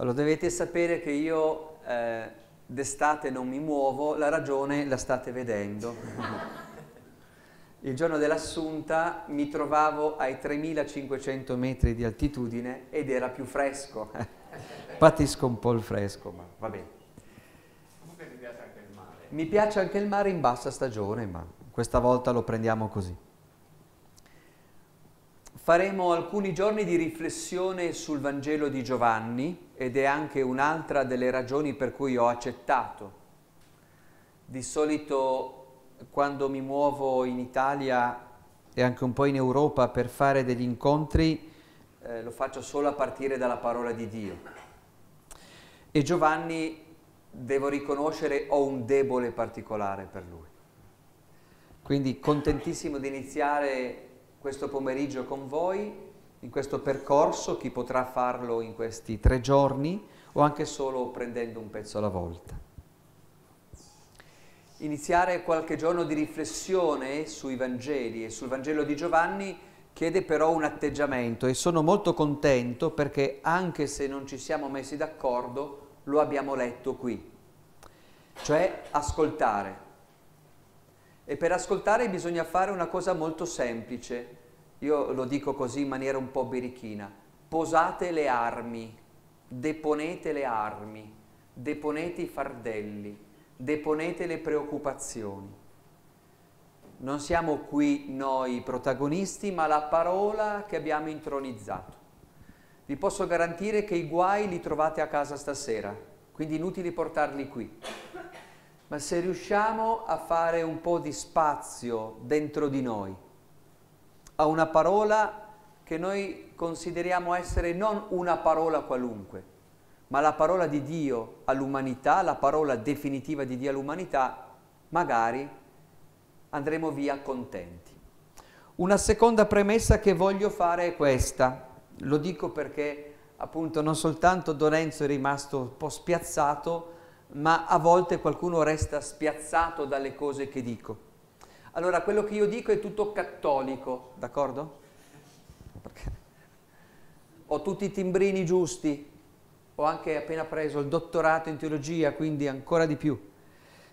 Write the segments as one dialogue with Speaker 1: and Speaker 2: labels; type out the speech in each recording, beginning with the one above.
Speaker 1: Allora, dovete sapere che io eh, d'estate non mi muovo, la ragione la state vedendo. Il giorno dell'assunta mi trovavo ai 3500 metri di altitudine ed era più fresco. Patisco un po' il fresco, ma va bene.
Speaker 2: Comunque mi piace anche il mare.
Speaker 1: Mi piace anche il mare in bassa stagione, ma questa volta lo prendiamo così faremo alcuni giorni di riflessione sul Vangelo di Giovanni ed è anche un'altra delle ragioni per cui ho accettato. Di solito quando mi muovo in Italia e anche un po' in Europa per fare degli incontri eh, lo faccio solo a partire dalla parola di Dio. E Giovanni, devo riconoscere, ho un debole particolare per lui. Quindi contentissimo di iniziare questo pomeriggio con voi, in questo percorso, chi potrà farlo in questi tre giorni o anche solo prendendo un pezzo alla volta. Iniziare qualche giorno di riflessione sui Vangeli e sul Vangelo di Giovanni chiede però un atteggiamento e sono molto contento perché anche se non ci siamo messi d'accordo lo abbiamo letto qui, cioè ascoltare. E per ascoltare bisogna fare una cosa molto semplice, io lo dico così in maniera un po' birichina, posate le armi, deponete le armi, deponete i fardelli, deponete le preoccupazioni. Non siamo qui noi protagonisti, ma la parola che abbiamo intronizzato. Vi posso garantire che i guai li trovate a casa stasera, quindi inutili portarli qui ma se riusciamo a fare un po' di spazio dentro di noi, a una parola che noi consideriamo essere non una parola qualunque, ma la parola di Dio all'umanità, la parola definitiva di Dio all'umanità, magari andremo via contenti. Una seconda premessa che voglio fare è questa, lo dico perché appunto non soltanto Don Enzo è rimasto un po' spiazzato, ma a volte qualcuno resta spiazzato dalle cose che dico. Allora, quello che io dico è tutto cattolico, d'accordo? Perché ho tutti i timbrini giusti, ho anche appena preso il dottorato in teologia, quindi ancora di più.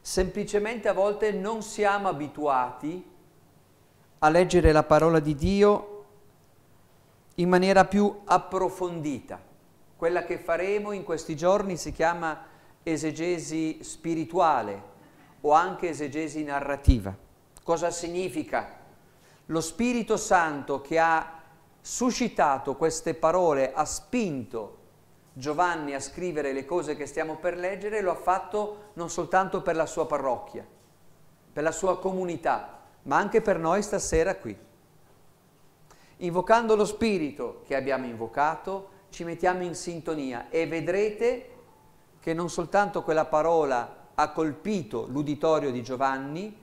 Speaker 1: Semplicemente a volte non siamo abituati a leggere la parola di Dio in maniera più approfondita. Quella che faremo in questi giorni si chiama esegesi spirituale o anche esegesi narrativa. Cosa significa? Lo Spirito Santo che ha suscitato queste parole, ha spinto Giovanni a scrivere le cose che stiamo per leggere, lo ha fatto non soltanto per la sua parrocchia, per la sua comunità, ma anche per noi stasera qui. Invocando lo Spirito che abbiamo invocato, ci mettiamo in sintonia e vedrete che non soltanto quella parola ha colpito l'uditorio di Giovanni,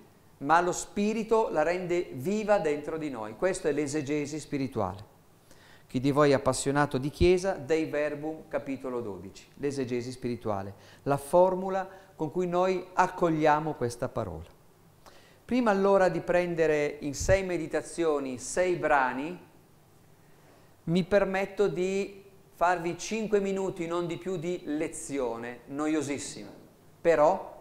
Speaker 1: ma lo Spirito la rende viva dentro di noi. Questa è l'esegesi spirituale. Chi di voi è appassionato di Chiesa, Dei Verbum, capitolo 12, l'esegesi spirituale, la formula con cui noi accogliamo questa parola. Prima allora di prendere in sei meditazioni sei brani, mi permetto di farvi 5 minuti, non di più, di lezione noiosissima. Però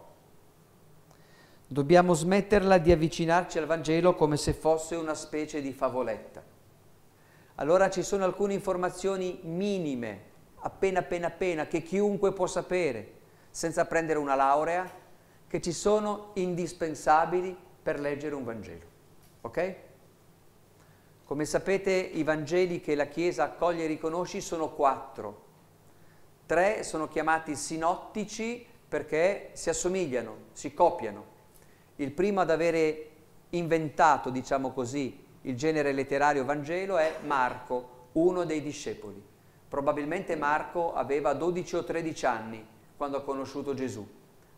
Speaker 1: dobbiamo smetterla di avvicinarci al Vangelo come se fosse una specie di favoletta. Allora ci sono alcune informazioni minime, appena appena appena, che chiunque può sapere, senza prendere una laurea, che ci sono indispensabili per leggere un Vangelo. Ok? Come sapete i Vangeli che la Chiesa accoglie e riconosce sono quattro. Tre sono chiamati sinottici perché si assomigliano, si copiano. Il primo ad avere inventato, diciamo così, il genere letterario Vangelo è Marco, uno dei discepoli. Probabilmente Marco aveva 12 o 13 anni quando ha conosciuto Gesù.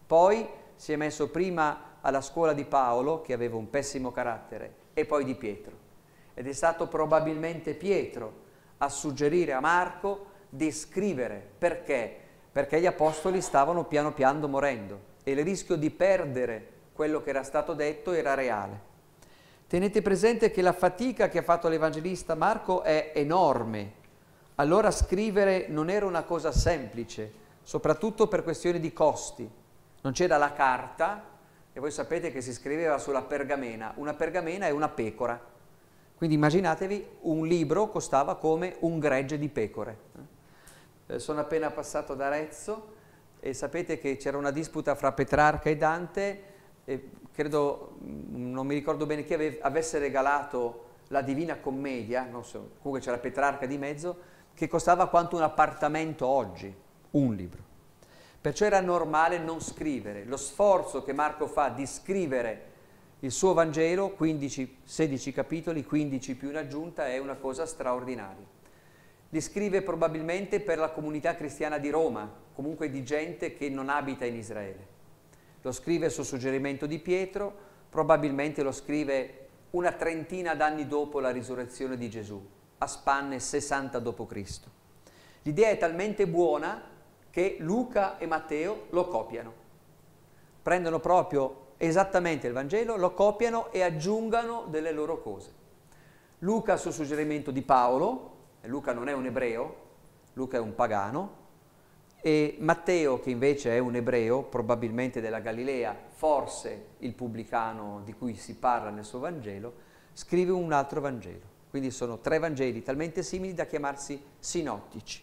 Speaker 1: Poi si è messo prima alla scuola di Paolo, che aveva un pessimo carattere, e poi di Pietro ed è stato probabilmente Pietro a suggerire a Marco di scrivere. Perché? Perché gli apostoli stavano piano piano morendo e il rischio di perdere quello che era stato detto era reale. Tenete presente che la fatica che ha fatto l'Evangelista Marco è enorme. allora scrivere non era una cosa semplice, soprattutto per questioni di costi. Non c'era la carta e voi sapete che si scriveva sulla pergamena. Una pergamena è una pecora. Quindi immaginatevi un libro costava come un gregge di pecore. Eh, sono appena passato da Arezzo e sapete che c'era una disputa fra Petrarca e Dante e credo, mm, non mi ricordo bene chi ave, avesse regalato la Divina Commedia, so, comunque c'era Petrarca di mezzo, che costava quanto un appartamento oggi, un libro. Perciò era normale non scrivere. Lo sforzo che Marco fa di scrivere il suo Vangelo, 15, 16 capitoli, 15 più in aggiunta, è una cosa straordinaria. Li scrive probabilmente per la comunità cristiana di Roma, comunque di gente che non abita in Israele. Lo scrive su suggerimento di Pietro, probabilmente lo scrive una trentina d'anni dopo la risurrezione di Gesù, a spanne 60 d.C. L'idea è talmente buona che Luca e Matteo lo copiano. Prendono proprio esattamente il Vangelo, lo copiano e aggiungano delle loro cose. Luca su suggerimento di Paolo, Luca non è un ebreo, Luca è un pagano, e Matteo, che invece è un ebreo, probabilmente della Galilea, forse il pubblicano di cui si parla nel suo Vangelo, scrive un altro Vangelo. Quindi sono tre Vangeli talmente simili da chiamarsi sinottici.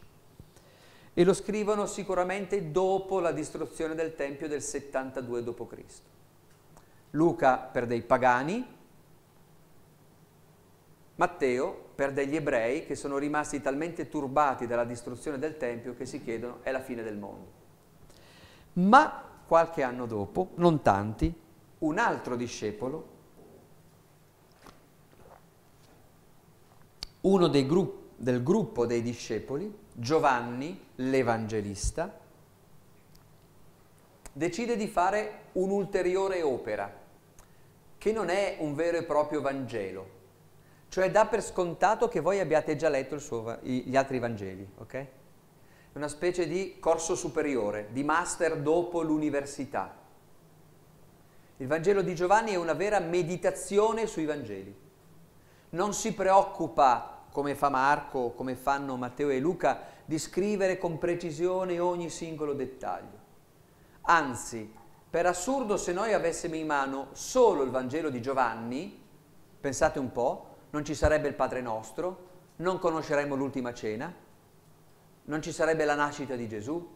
Speaker 1: E lo scrivono sicuramente dopo la distruzione del Tempio del 72 d.C. Luca per dei pagani, Matteo per degli ebrei che sono rimasti talmente turbati dalla distruzione del Tempio che si chiedono è la fine del mondo. Ma qualche anno dopo, non tanti, un altro discepolo, uno gruppi, del gruppo dei discepoli, Giovanni l'Evangelista, decide di fare un'ulteriore opera, che non è un vero e proprio Vangelo, cioè dà per scontato che voi abbiate già letto suo, gli altri Vangeli, ok? È una specie di corso superiore, di master dopo l'università. Il Vangelo di Giovanni è una vera meditazione sui Vangeli. Non si preoccupa, come fa Marco, come fanno Matteo e Luca, di scrivere con precisione ogni singolo dettaglio. Anzi, per assurdo, se noi avessimo in mano solo il Vangelo di Giovanni, pensate un po', non ci sarebbe il Padre nostro, non conosceremmo l'ultima cena, non ci sarebbe la nascita di Gesù,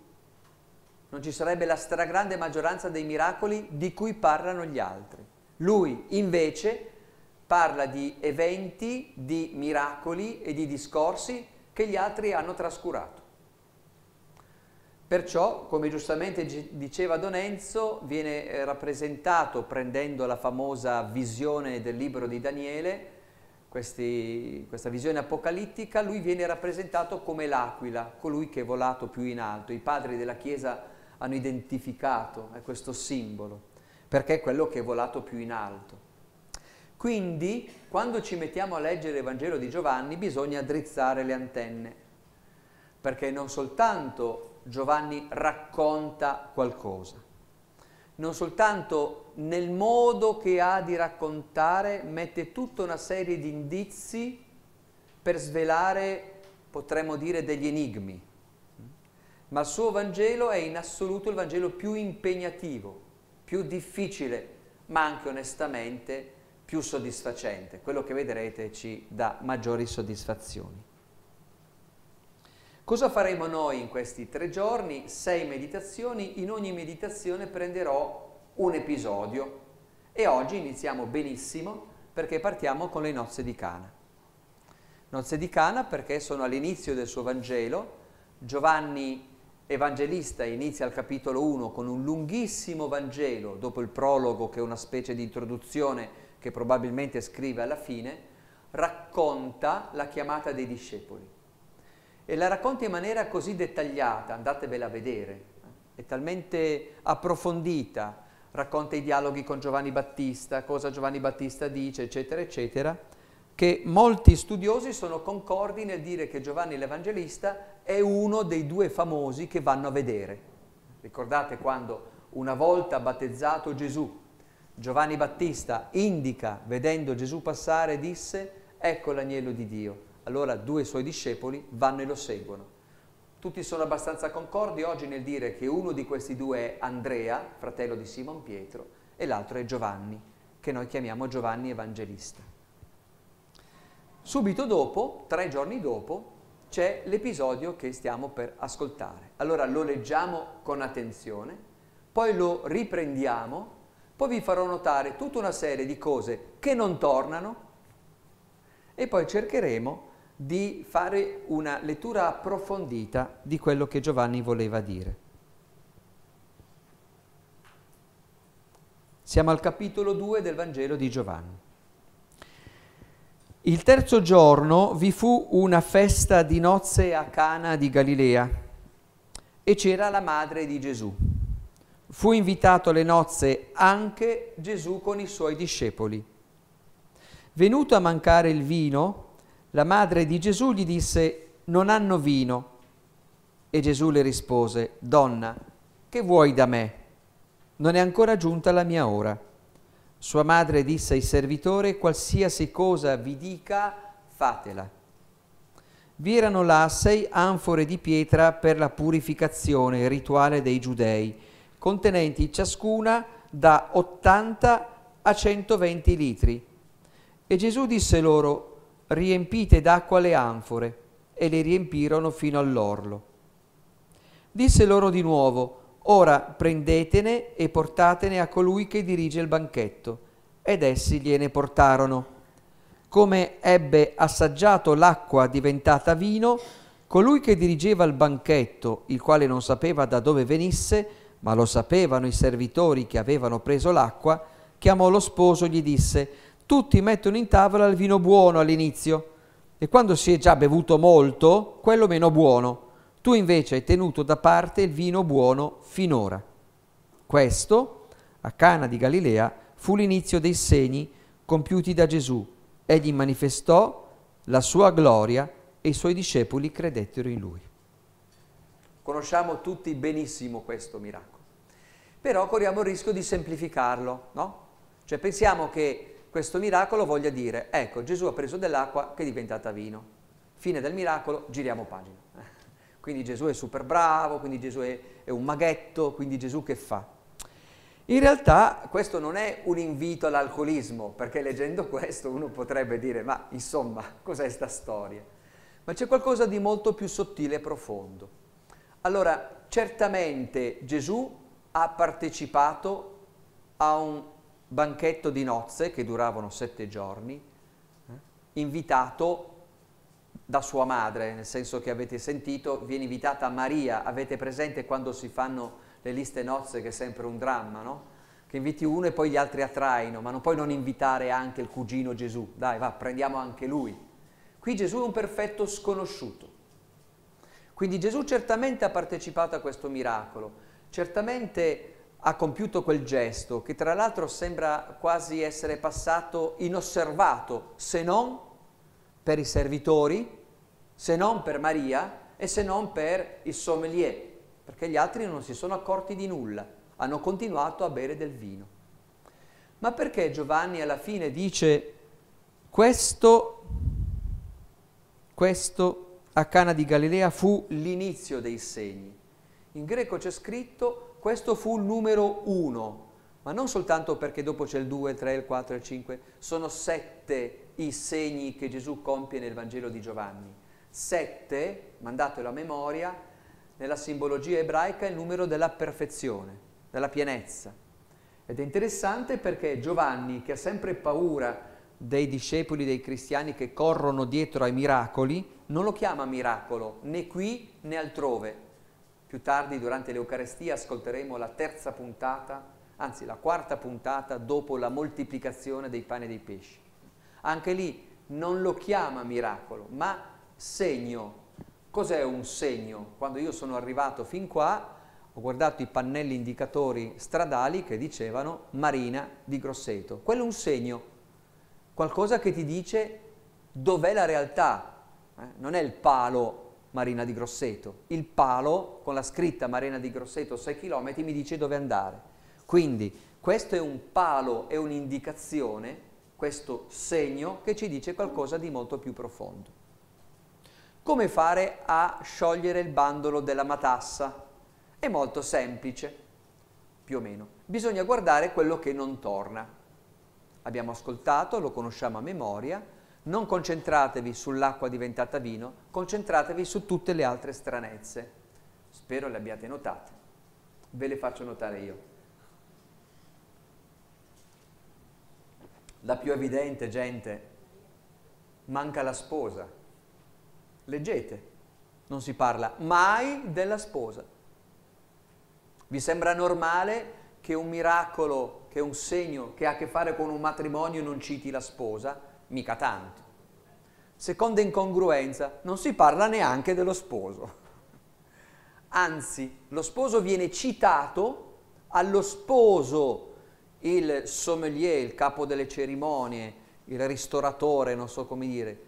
Speaker 1: non ci sarebbe la stragrande maggioranza dei miracoli di cui parlano gli altri. Lui invece parla di eventi, di miracoli e di discorsi che gli altri hanno trascurato. Perciò, come giustamente diceva Don Enzo, viene eh, rappresentato, prendendo la famosa visione del libro di Daniele, questi, questa visione apocalittica, lui viene rappresentato come l'aquila, colui che è volato più in alto. I padri della Chiesa hanno identificato è questo simbolo, perché è quello che è volato più in alto. Quindi, quando ci mettiamo a leggere il Vangelo di Giovanni, bisogna drizzare le antenne, perché non soltanto Giovanni racconta qualcosa, non soltanto nel modo che ha di raccontare mette tutta una serie di indizi per svelare, potremmo dire, degli enigmi. Ma il suo Vangelo è in assoluto il Vangelo più impegnativo, più difficile, ma anche onestamente più soddisfacente. Quello che vedrete ci dà maggiori soddisfazioni. Cosa faremo noi in questi tre giorni? Sei meditazioni, in ogni meditazione prenderò un episodio e oggi iniziamo benissimo perché partiamo con le nozze di Cana. Nozze di Cana perché sono all'inizio del suo Vangelo, Giovanni Evangelista inizia al capitolo 1 con un lunghissimo Vangelo, dopo il prologo che è una specie di introduzione che probabilmente scrive alla fine, racconta la chiamata dei discepoli e la racconta in maniera così dettagliata, andatevela a vedere, è talmente approfondita, racconta i dialoghi con Giovanni Battista, cosa Giovanni Battista dice, eccetera, eccetera, che molti studiosi sono concordi nel dire che Giovanni l'Evangelista è uno dei due famosi che vanno a vedere. Ricordate quando una volta battezzato Gesù, Giovanni Battista indica, vedendo Gesù passare, disse, ecco l'agnello di Dio Allora due suoi discepoli vanno e lo seguono. Tutti sono abbastanza concordi oggi nel dire che uno di questi due è Andrea, fratello di Simon Pietro, e l'altro è Giovanni, che noi chiamiamo Giovanni Evangelista. Subito dopo, tre giorni dopo, c'è l'episodio che stiamo per ascoltare. Allora lo leggiamo con attenzione, poi lo riprendiamo, poi vi farò notare tutta una serie di cose che non tornano e poi cercheremo di fare una lettura approfondita di quello che Giovanni voleva dire. Siamo al capitolo 2 del Vangelo di Giovanni. Il terzo giorno vi fu una festa di nozze a Cana di Galilea e c'era la madre di Gesù. Fu invitato alle nozze anche Gesù con i suoi discepoli. Venuto a mancare il vino, la madre di Gesù gli disse, non hanno vino. E Gesù le rispose, donna, che vuoi da me? Non è ancora giunta la mia ora. Sua madre disse ai servitori, qualsiasi cosa vi dica, fatela. Vi erano là sei anfore di pietra per la purificazione rituale dei giudei, contenenti ciascuna da 80 a 120 litri. E Gesù disse loro, riempite d'acqua le anfore, e le riempirono fino all'orlo. Disse loro di nuovo, Ora prendetene e portatene a colui che dirige il banchetto. Ed essi gliene portarono. Come ebbe assaggiato l'acqua diventata vino, colui che dirigeva il banchetto, il quale non sapeva da dove venisse, ma lo sapevano i servitori che avevano preso l'acqua, chiamò lo sposo e gli disse, tutti mettono in tavola il vino buono all'inizio e quando si è già bevuto molto, quello meno buono tu invece hai tenuto da parte il vino buono finora. Questo, a Cana di Galilea, fu l'inizio dei segni compiuti da Gesù. Egli manifestò la sua gloria e i suoi discepoli credettero in lui. Conosciamo tutti benissimo questo miracolo, però corriamo il rischio di semplificarlo, no? Cioè pensiamo che questo miracolo voglia dire, ecco, Gesù ha preso dell'acqua che è diventata vino. Fine del miracolo, giriamo pagina quindi Gesù è super bravo, quindi Gesù è, è un maghetto, quindi Gesù che fa? In realtà questo non è un invito all'alcolismo, perché leggendo questo uno potrebbe dire, ma insomma, cos'è sta storia? Ma c'è qualcosa di molto più sottile e profondo. Allora, certamente Gesù ha partecipato a un banchetto di nozze che duravano sette giorni, eh, invitato da sua madre, nel senso che avete sentito, viene invitata Maria, avete presente quando si fanno le liste nozze che è sempre un dramma, no? Che inviti uno e poi gli altri attraino, ma non puoi non invitare anche il cugino Gesù, dai va, prendiamo anche lui. Qui Gesù è un perfetto sconosciuto. Quindi Gesù certamente ha partecipato a questo miracolo, certamente ha compiuto quel gesto che tra l'altro sembra quasi essere passato inosservato, se non per i servitori, se non per Maria e se non per il sommelier, perché gli altri non si sono accorti di nulla, hanno continuato a bere del vino. Ma perché Giovanni alla fine dice questo, questo a Cana di Galilea fu l'inizio dei segni? In greco c'è scritto questo fu il numero uno, ma non soltanto perché dopo c'è il 2, il 3, il 4, il 5, sono sette i segni che Gesù compie nel Vangelo di Giovanni Sette, mandatelo a memoria, nella simbologia ebraica è il numero della perfezione, della pienezza. Ed è interessante perché Giovanni, che ha sempre paura dei discepoli dei cristiani che corrono dietro ai miracoli, non lo chiama miracolo né qui né altrove. Più tardi, durante l'Eucarestia, ascolteremo la terza puntata, anzi la quarta puntata dopo la moltiplicazione dei pani e dei pesci. Anche lì non lo chiama miracolo, ma segno. Cos'è un segno? Quando io sono arrivato fin qua ho guardato i pannelli indicatori stradali che dicevano Marina di Grosseto. Quello è un segno, qualcosa che ti dice dov'è la realtà. Eh? Non è il palo Marina di Grosseto, il palo con la scritta Marina di Grosseto 6 km mi dice dove andare. Quindi questo è un palo, è un'indicazione, questo segno che ci dice qualcosa di molto più profondo. come fare a sciogliere il bandolo della matassa? È molto semplice, più o meno. Bisogna guardare quello che non torna. Abbiamo ascoltato, lo conosciamo a memoria, non concentratevi sull'acqua diventata vino, concentratevi su tutte le altre stranezze. Spero le abbiate notate. Ve le faccio notare io. La più evidente, gente, manca la sposa. Leggete, non si parla mai della sposa. Vi sembra normale che un miracolo, che un segno che ha a che fare con un matrimonio non citi la sposa? Mica tanto. Seconda incongruenza, non si parla neanche dello sposo. Anzi, lo sposo viene citato allo sposo, il sommelier, il capo delle cerimonie, il ristoratore, non so come dire,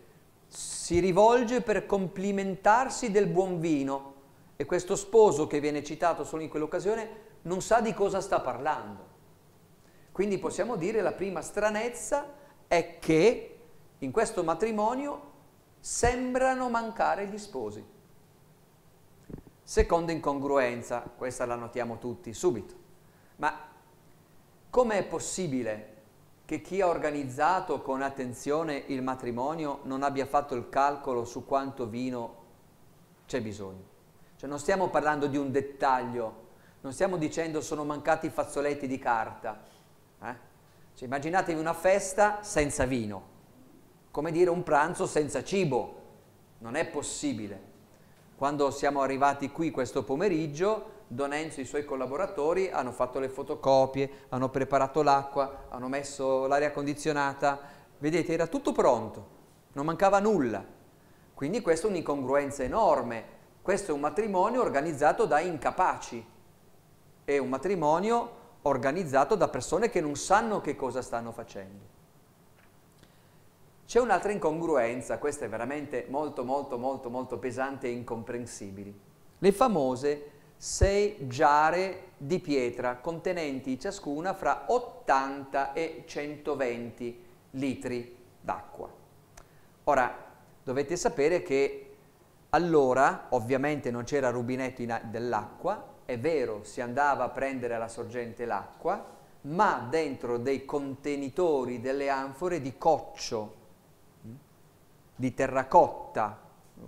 Speaker 1: si rivolge per complimentarsi del buon vino e questo sposo che viene citato solo in quell'occasione non sa di cosa sta parlando. Quindi possiamo dire la prima stranezza è che in questo matrimonio sembrano mancare gli sposi. Seconda incongruenza, questa la notiamo tutti subito, ma com'è possibile che chi ha organizzato con attenzione il matrimonio non abbia fatto il calcolo su quanto vino c'è bisogno. Cioè non stiamo parlando di un dettaglio, non stiamo dicendo sono mancati i fazzoletti di carta. Cioè, immaginatevi una festa senza vino, come dire un pranzo senza cibo. Non è possibile. Quando siamo arrivati qui questo pomeriggio, Don Enzo e i suoi collaboratori hanno fatto le fotocopie, hanno preparato l'acqua, hanno messo l'aria condizionata, vedete era tutto pronto, non mancava nulla. Quindi questa è un'incongruenza enorme, questo è un matrimonio organizzato da incapaci, è un matrimonio organizzato da persone che non sanno che cosa stanno facendo. C'è un'altra incongruenza, questa è veramente molto molto molto molto pesante e incomprensibile. Le famose sei giare di pietra contenenti ciascuna fra 80 e 120 litri d'acqua. Ora, dovete sapere che allora ovviamente non c'era rubinetto dell'acqua, è vero, si andava a prendere alla sorgente l'acqua, ma dentro dei contenitori, delle anfore di coccio, di terracotta,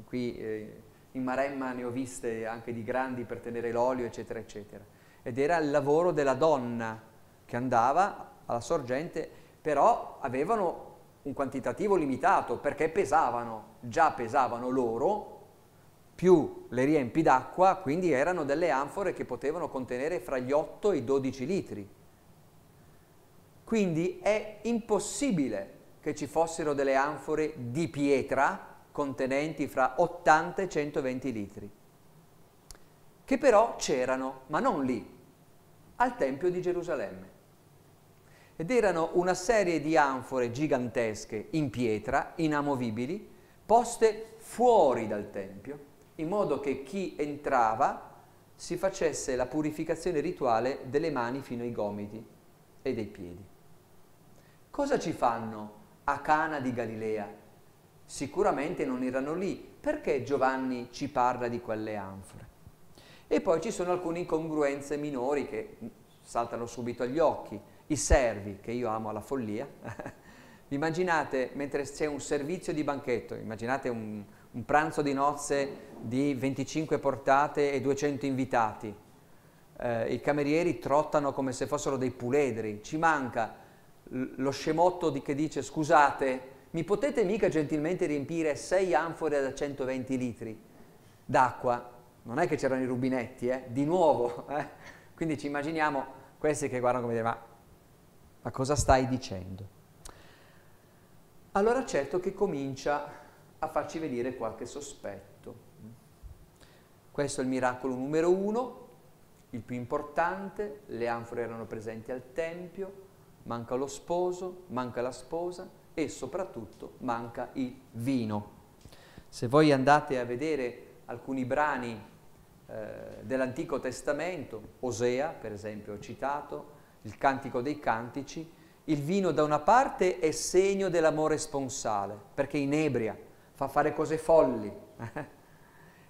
Speaker 1: qui eh, in Maremma ne ho viste anche di grandi per tenere l'olio, eccetera, eccetera. Ed era il lavoro della donna che andava alla sorgente, però avevano un quantitativo limitato perché pesavano, già pesavano loro, più le riempi d'acqua, quindi erano delle anfore che potevano contenere fra gli 8 e i 12 litri. Quindi è impossibile che ci fossero delle anfore di pietra contenenti fra 80 e 120 litri, che però c'erano, ma non lì, al Tempio di Gerusalemme. Ed erano una serie di anfore gigantesche in pietra, inamovibili, poste fuori dal Tempio, in modo che chi entrava si facesse la purificazione rituale delle mani fino ai gomiti e dei piedi. Cosa ci fanno a Cana di Galilea sicuramente non erano lì. Perché Giovanni ci parla di quelle anfore? E poi ci sono alcune incongruenze minori che saltano subito agli occhi. I servi, che io amo alla follia. immaginate, mentre c'è un servizio di banchetto, immaginate un, un pranzo di nozze di 25 portate e 200 invitati. Eh, I camerieri trottano come se fossero dei puledri. Ci manca lo scemotto di che dice scusate, mi potete mica gentilmente riempire sei anfore da 120 litri d'acqua? Non è che c'erano i rubinetti, eh? Di nuovo, eh? Quindi ci immaginiamo questi che guardano come dire, ma, ma cosa stai dicendo? Allora certo che comincia a farci venire qualche sospetto. Questo è il miracolo numero uno, il più importante, le anfore erano presenti al Tempio, manca lo sposo, manca la sposa, e soprattutto manca il vino. Se voi andate a vedere alcuni brani eh, dell'Antico Testamento, Osea per esempio citato, il Cantico dei Cantici, il vino da una parte è segno dell'amore sponsale, perché inebria, fa fare cose folli,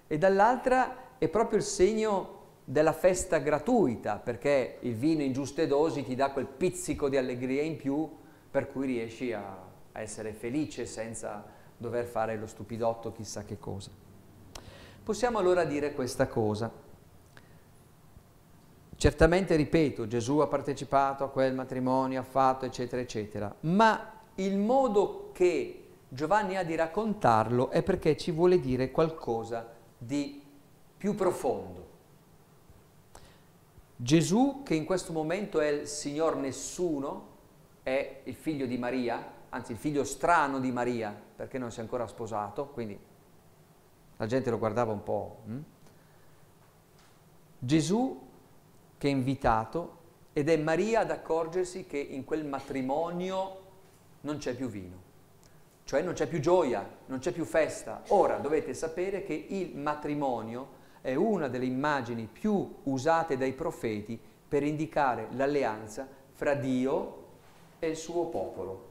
Speaker 1: e dall'altra è proprio il segno della festa gratuita, perché il vino in giuste dosi ti dà quel pizzico di allegria in più per cui riesci a, a essere felice senza dover fare lo stupidotto chissà che cosa. Possiamo allora dire questa cosa. Certamente, ripeto, Gesù ha partecipato a quel matrimonio, ha fatto, eccetera, eccetera, ma il modo che Giovanni ha di raccontarlo è perché ci vuole dire qualcosa di più profondo. Gesù, che in questo momento è il Signor nessuno, è il figlio di Maria, anzi il figlio strano di Maria, perché non si è ancora sposato, quindi la gente lo guardava un po'. Hm? Gesù che è invitato ed è Maria ad accorgersi che in quel matrimonio non c'è più vino, cioè non c'è più gioia, non c'è più festa. Ora dovete sapere che il matrimonio è una delle immagini più usate dai profeti per indicare l'alleanza fra Dio e il suo popolo.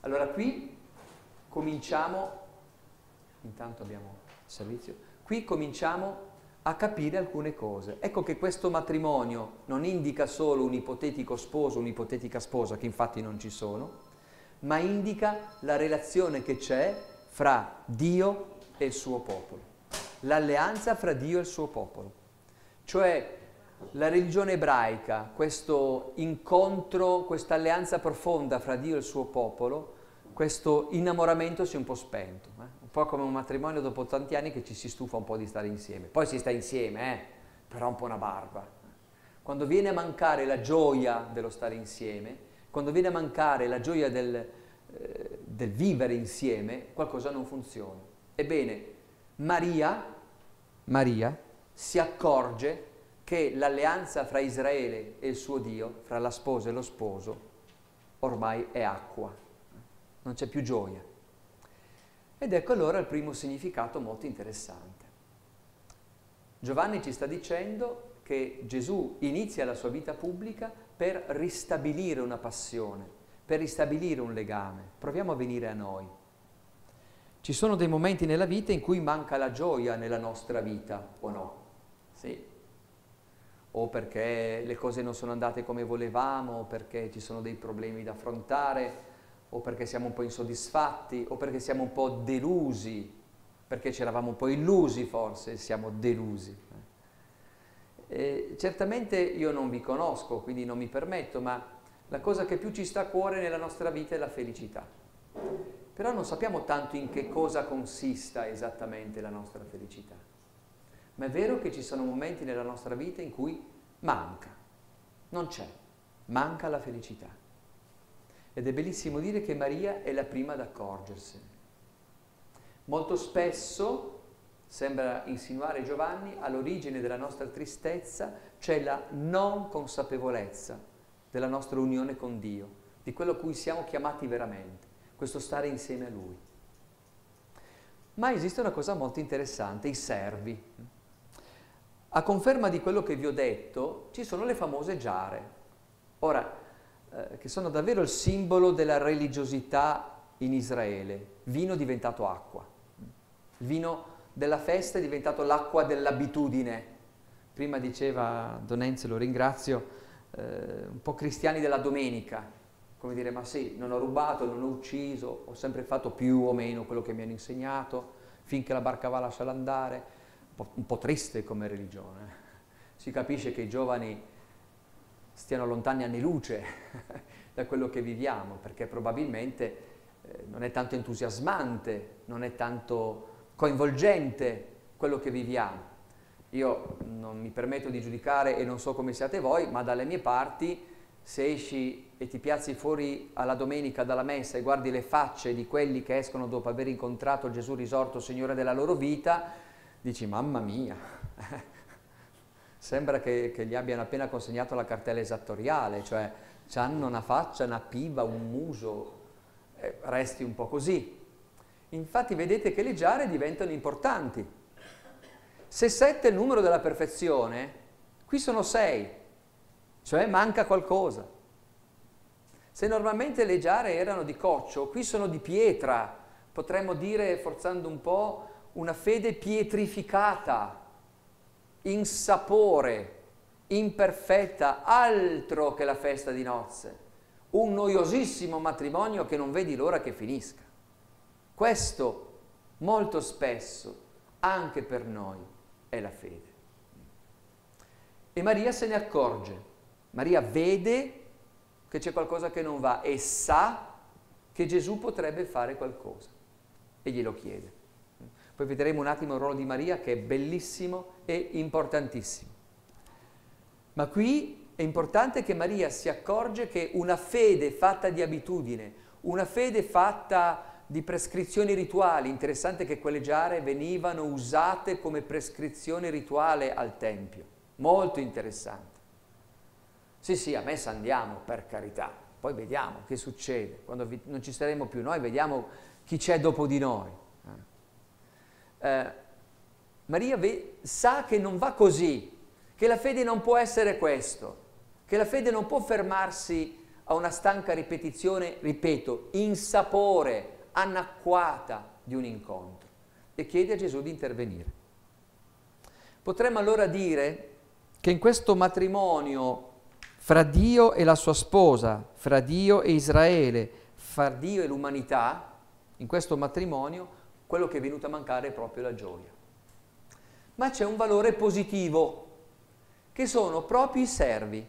Speaker 1: Allora qui cominciamo, intanto abbiamo servizio, qui cominciamo a capire alcune cose. Ecco che questo matrimonio non indica solo un ipotetico sposo, un'ipotetica sposa, che infatti non ci sono, ma indica la relazione che c'è fra Dio e il suo popolo l'alleanza fra Dio e il suo popolo. Cioè la religione ebraica, questo incontro, questa alleanza profonda fra Dio e il suo popolo, questo innamoramento si è un po' spento, eh? un po' come un matrimonio dopo tanti anni che ci si stufa un po' di stare insieme. Poi si sta insieme, eh? però un po' una barba. Quando viene a mancare la gioia dello stare insieme, quando viene a mancare la gioia del, eh, del vivere insieme, qualcosa non funziona. Ebbene, Maria, Maria si accorge che l'alleanza fra Israele e il suo Dio, fra la sposa e lo sposo, ormai è acqua, non c'è più gioia. Ed ecco allora il primo significato molto interessante. Giovanni ci sta dicendo che Gesù inizia la sua vita pubblica per ristabilire una passione, per ristabilire un legame. Proviamo a venire a noi. Ci sono dei momenti nella vita in cui manca la gioia nella nostra vita, o no? Sì. O perché le cose non sono andate come volevamo, o perché ci sono dei problemi da affrontare, o perché siamo un po' insoddisfatti, o perché siamo un po' delusi, perché ci eravamo un po' illusi forse, siamo delusi. E certamente io non vi conosco, quindi non mi permetto, ma la cosa che più ci sta a cuore nella nostra vita è la felicità però non sappiamo tanto in che cosa consista esattamente la nostra felicità. Ma è vero che ci sono momenti nella nostra vita in cui manca, non c'è, manca la felicità. Ed è bellissimo dire che Maria è la prima ad accorgersene. Molto spesso, sembra insinuare Giovanni, all'origine della nostra tristezza c'è la non consapevolezza della nostra unione con Dio, di quello a cui siamo chiamati veramente questo stare insieme a Lui. Ma esiste una cosa molto interessante, i servi. A conferma di quello che vi ho detto, ci sono le famose giare. Ora, eh, che sono davvero il simbolo della religiosità in Israele. Vino diventato acqua. Il vino della festa è diventato l'acqua dell'abitudine. Prima diceva Don Enzo, lo ringrazio, eh, un po' cristiani della domenica come dire, ma sì, non ho rubato, non ho ucciso, ho sempre fatto più o meno quello che mi hanno insegnato, finché la barca va lasciala andare, un po', un po triste come religione. Si capisce che i giovani stiano lontani anni luce da quello che viviamo, perché probabilmente eh, non è tanto entusiasmante, non è tanto coinvolgente quello che viviamo. Io non mi permetto di giudicare e non so come siate voi, ma dalle mie parti se esci e ti piazzi fuori alla domenica dalla messa e guardi le facce di quelli che escono dopo aver incontrato Gesù risorto, Signore della loro vita, dici mamma mia, sembra che, che, gli abbiano appena consegnato la cartella esattoriale, cioè hanno una faccia, una piva, un muso, resti un po' così. Infatti vedete che le giare diventano importanti. Se sette è il numero della perfezione, qui sono sei cioè manca qualcosa. Se normalmente le giare erano di coccio, qui sono di pietra, potremmo dire, forzando un po', una fede pietrificata, insapore, imperfetta, altro che la festa di nozze, un noiosissimo matrimonio che non vedi l'ora che finisca. Questo molto spesso, anche per noi, è la fede. E Maria se ne accorge, Maria vede che c'è qualcosa che non va e sa che Gesù potrebbe fare qualcosa e glielo chiede. Poi vedremo un attimo il ruolo di Maria che è bellissimo e importantissimo. Ma qui è importante che Maria si accorge che una fede fatta di abitudine, una fede fatta di prescrizioni rituali, interessante che quelle giare venivano usate come prescrizione rituale al Tempio, molto interessante. Sì, sì, a messa andiamo, per carità, poi vediamo che succede, quando vi, non ci saremo più noi, vediamo chi c'è dopo di noi. Eh, eh Maria ve- sa che non va così, che la fede non può essere questo, che la fede non può fermarsi a una stanca ripetizione, ripeto, insapore, anacquata di un incontro e chiede a Gesù di intervenire. Potremmo allora dire che in questo matrimonio fra Dio e la sua sposa, fra Dio e Israele, fra Dio e l'umanità, in questo matrimonio, quello che è venuto a mancare è proprio la gioia. Ma c'è un valore positivo che sono proprio i servi.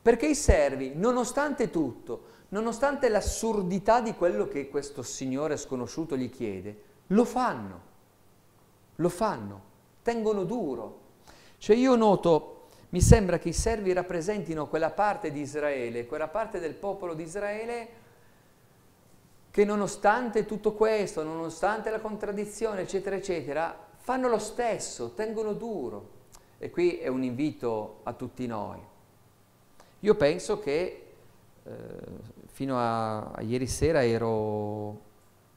Speaker 1: Perché i servi, nonostante tutto, nonostante l'assurdità di quello che questo signore sconosciuto gli chiede, lo fanno, lo fanno, tengono duro. Cioè io noto, mi sembra che i servi rappresentino quella parte di Israele, quella parte del popolo di Israele che nonostante tutto questo, nonostante la contraddizione, eccetera, eccetera, fanno lo stesso, tengono duro. E qui è un invito a tutti noi. Io penso che eh, fino a, a, ieri sera ero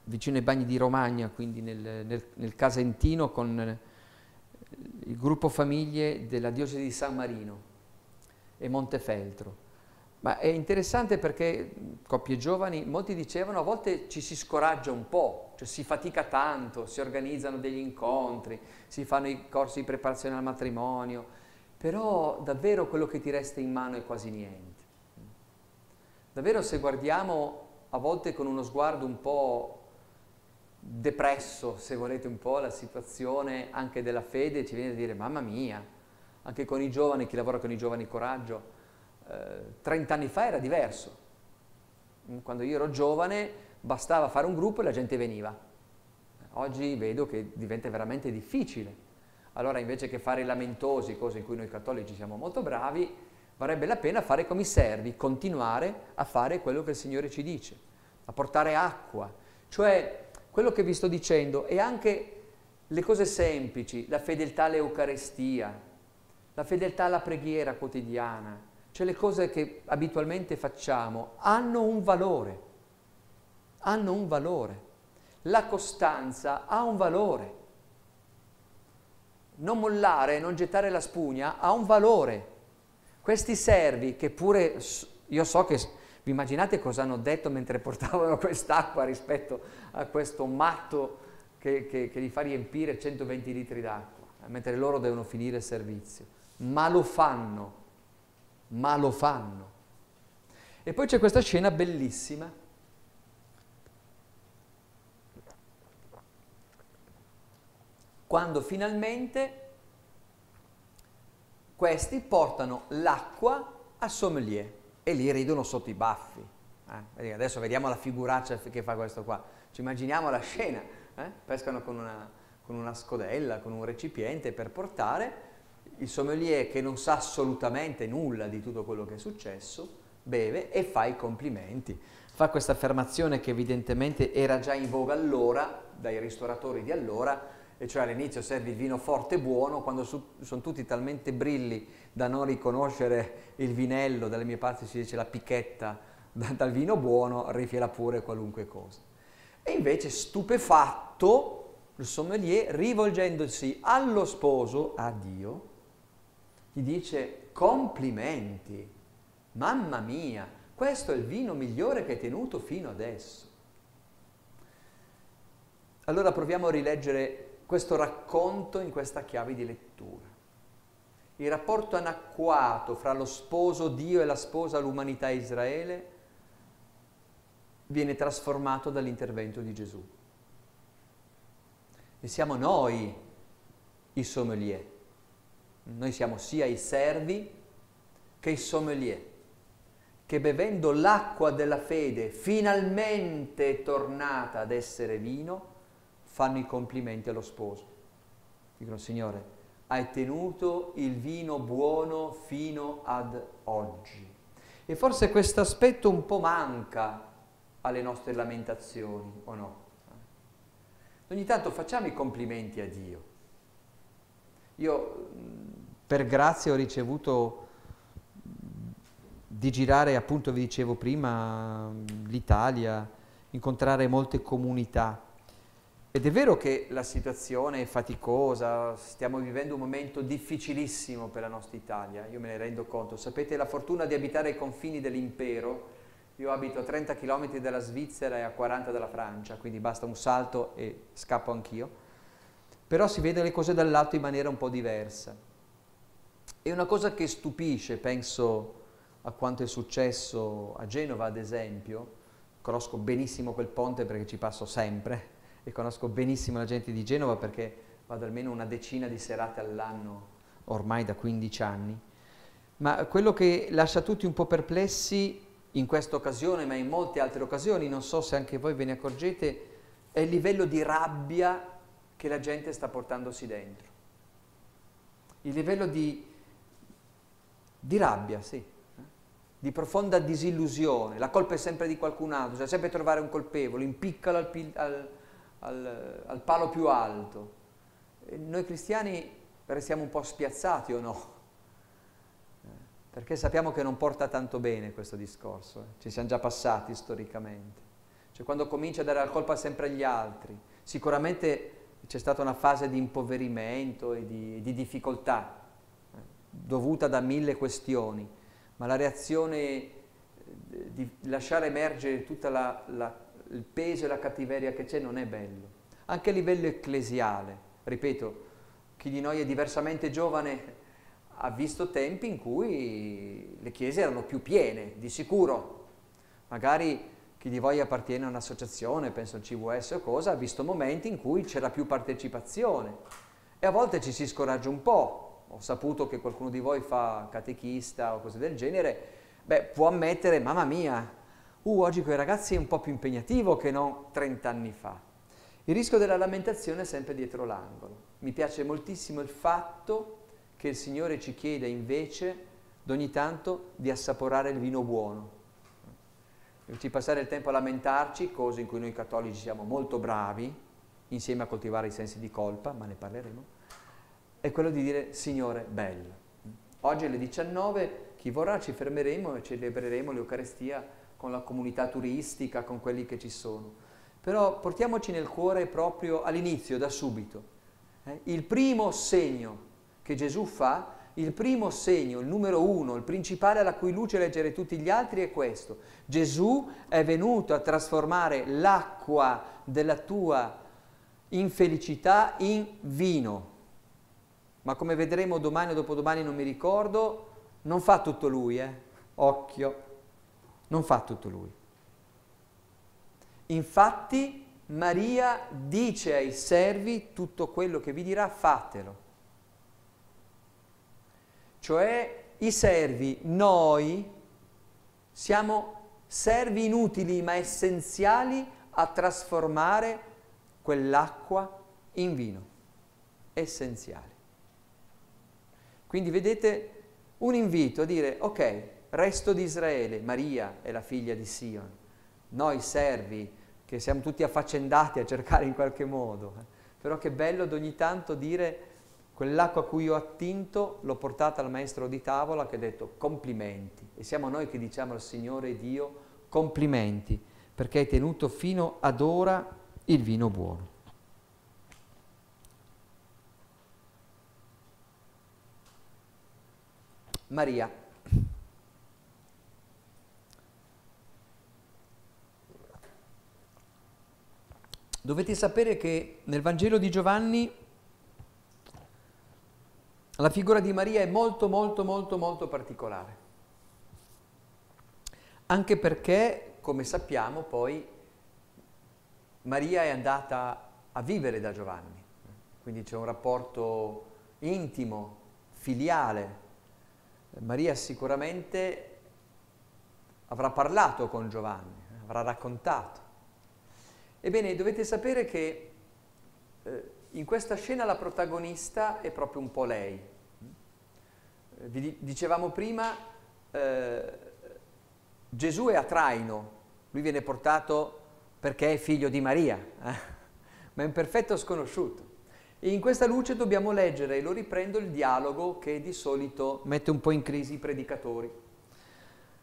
Speaker 1: vicino ai bagni di Romagna, quindi nel, nel, nel Casentino con il gruppo famiglie della diocesi di San Marino e Montefeltro. Ma è interessante perché coppie giovani, molti dicevano, a volte ci si scoraggia un po', cioè si fatica tanto, si organizzano degli incontri, si fanno i corsi di preparazione al matrimonio, però davvero quello che ti resta in mano è quasi niente. Davvero se guardiamo a volte con uno sguardo un po' depresso, se volete un po', la situazione anche della fede, ci viene a dire, mamma mia, anche con i giovani, chi lavora con i giovani coraggio, 30 eh, anni fa era diverso. Quando io ero giovane bastava fare un gruppo e la gente veniva. Oggi vedo che diventa veramente difficile. Allora invece che fare i lamentosi, cose in cui noi cattolici siamo molto bravi, varrebbe la pena fare come i servi, continuare a fare quello che il Signore ci dice, a portare acqua. Cioè, quello che vi sto dicendo è anche le cose semplici, la fedeltà all'Eucarestia, la fedeltà alla preghiera quotidiana, cioè le cose che abitualmente facciamo hanno un valore, hanno un valore. La costanza ha un valore. Non mollare, non gettare la spugna ha un valore. Questi servi che pure, io so che vi immaginate cosa hanno detto mentre portavano quest'acqua rispetto a questo matto che, che, che gli fa riempire 120 litri d'acqua, mentre loro devono finire il servizio. Ma lo fanno ma lo fanno. E poi c'è questa scena bellissima. Quando finalmente questi portano l'acqua a sommelier e lì ridono sotto i baffi. Eh? Adesso vediamo la figuraccia che fa questo qua. Ci immaginiamo la scena. Eh? Pescano con una, con una scodella, con un recipiente per portare il sommelier che non sa assolutamente nulla di tutto quello che è successo, beve e fa i complimenti. Fa questa affermazione che evidentemente era già in voga allora, dai ristoratori di allora, e cioè all'inizio servi il vino forte e buono, quando su, sono tutti talmente brilli da non riconoscere il vinello, dalle mie parti si dice la picchetta, da, dal vino buono rifiela pure qualunque cosa. E invece stupefatto, il sommelier, rivolgendosi allo sposo, a Dio, gli dice complimenti, mamma mia, questo è il vino migliore che hai tenuto fino adesso. Allora proviamo a rileggere questo racconto in questa chiave di lettura. Il rapporto anacquato fra lo sposo Dio e la sposa l'umanità Israele viene trasformato dall'intervento di Gesù. E siamo noi i sommelier. Noi siamo sia i servi che i sommelier, che bevendo l'acqua della fede, finalmente tornata ad essere vino, fanno i complimenti allo sposo. Dicono, Signore, hai tenuto il vino buono fino ad oggi. E forse questo aspetto un po' manca alle nostre lamentazioni, o no? Ogni tanto facciamo i complimenti a Dio. Io per grazia ho ricevuto di girare, appunto vi dicevo prima, l'Italia, incontrare molte comunità. Ed è vero che la situazione è faticosa, stiamo vivendo un momento difficilissimo per la nostra Italia, io me ne rendo conto. Sapete la fortuna di abitare ai confini dell'impero, io abito a 30 km dalla Svizzera e a 40 dalla Francia, quindi basta un salto e scappo anch'io. Però si vedono le cose dall'alto in maniera un po' diversa. E una cosa che stupisce, penso a quanto è successo a Genova ad esempio, conosco benissimo quel ponte perché ci passo sempre e conosco benissimo la gente di Genova perché vado almeno una decina di serate all'anno ormai da 15 anni, ma quello che lascia tutti un po' perplessi in questa occasione, ma in molte altre occasioni, non so se anche voi ve ne accorgete, è il livello di rabbia che la gente sta portandosi dentro. Il livello di, di rabbia, sì, di profonda disillusione. La colpa è sempre di qualcun altro, bisogna sempre trovare un colpevole, impiccalo al, al, al, al palo più alto. E noi cristiani restiamo un po' spiazzati o no? perché sappiamo che non porta tanto bene questo discorso, eh. ci siamo già passati storicamente. Cioè quando comincia a dare la colpa sempre agli altri, sicuramente c'è stata una fase di impoverimento e di, di difficoltà, eh, dovuta da mille questioni, ma la reazione eh, di lasciare emergere tutto il peso e la cattiveria che c'è non è bello. Anche a livello ecclesiale, ripeto, chi di noi è diversamente giovane ha visto tempi in cui le chiese erano più piene, di sicuro. Magari chi di voi appartiene a un'associazione, penso al CVS o cosa, ha visto momenti in cui c'era più partecipazione e a volte ci si scoraggia un po'. Ho saputo che qualcuno di voi fa catechista o cose del genere, beh, può ammettere, mamma mia, uh, oggi quei ragazzi è un po' più impegnativo che non 30 anni fa. Il rischio della lamentazione è sempre dietro l'angolo. Mi piace moltissimo il fatto che il Signore ci chiede invece ogni tanto di assaporare il vino buono. Ci passare il tempo a lamentarci, cose in cui noi cattolici siamo molto bravi, insieme a coltivare i sensi di colpa, ma ne parleremo, è quello di dire Signore, bello. Oggi alle 19, chi vorrà, ci fermeremo e celebreremo l'Eucarestia con la comunità turistica, con quelli che ci sono. Però portiamoci nel cuore proprio all'inizio, da subito. Eh? Il primo segno che Gesù fa, il primo segno, il numero uno, il principale alla cui luce leggere tutti gli altri è questo. Gesù è venuto a trasformare l'acqua della tua infelicità in vino. Ma come vedremo domani o dopodomani, non mi ricordo, non fa tutto lui, eh? Occhio, non fa tutto lui. Infatti Maria dice ai servi tutto quello che vi dirà, fatelo cioè i servi, noi siamo servi inutili ma essenziali a trasformare quell'acqua in vino, essenziali. Quindi vedete un invito a dire, ok, resto di Israele, Maria è la figlia di Sion, noi servi che siamo tutti affaccendati a cercare in qualche modo, eh? però che bello ad ogni tanto dire Quell'acqua a cui ho attinto l'ho portata al maestro di tavola che ha detto complimenti. E siamo noi che diciamo al Signore Dio complimenti perché hai tenuto fino ad ora il vino buono. Maria. Dovete sapere che nel Vangelo di Giovanni la figura di Maria è molto molto molto molto particolare. Anche perché, come sappiamo, poi Maria è andata a vivere da Giovanni, quindi c'è un rapporto intimo, filiale. Maria sicuramente avrà parlato con Giovanni, avrà raccontato. Ebbene, dovete sapere che eh, in questa scena la protagonista è proprio un po' lei. Eh, vi dicevamo prima, eh, Gesù è a traino, lui viene portato perché è figlio di Maria, eh? ma è un perfetto sconosciuto. E in questa luce dobbiamo leggere, e lo riprendo, il dialogo che di solito mette un po' in crisi i predicatori.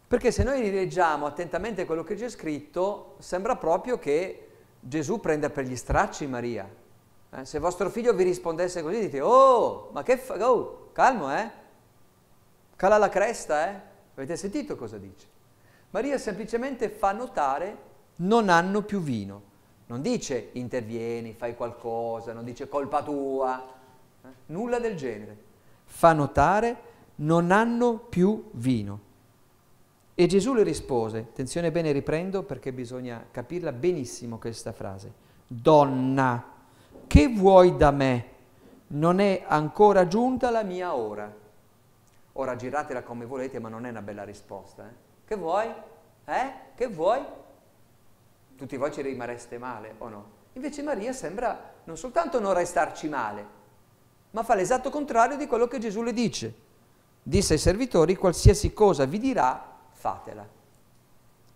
Speaker 1: Perché se noi rileggiamo attentamente quello che c'è scritto, sembra proprio che Gesù prenda per gli stracci Maria. Eh, se vostro figlio vi rispondesse così, dite, oh, ma che fa? Oh, calmo, eh? Cala la cresta, eh? Avete sentito cosa dice? Maria semplicemente fa notare, non hanno più vino. Non dice intervieni, fai qualcosa, non dice colpa tua, eh? nulla del genere. Fa notare, non hanno più vino. E Gesù le rispose, attenzione bene riprendo perché bisogna capirla benissimo questa frase, donna, che vuoi da me? Non è ancora giunta la mia ora. Ora giratela come volete, ma non è una bella risposta. Eh? Che vuoi? Eh? Che vuoi? Tutti voi ci rimarreste male o no? Invece Maria sembra non soltanto non restarci male, ma fa l'esatto contrario di quello che Gesù le dice. Disse ai servitori, qualsiasi cosa vi dirà, fatela.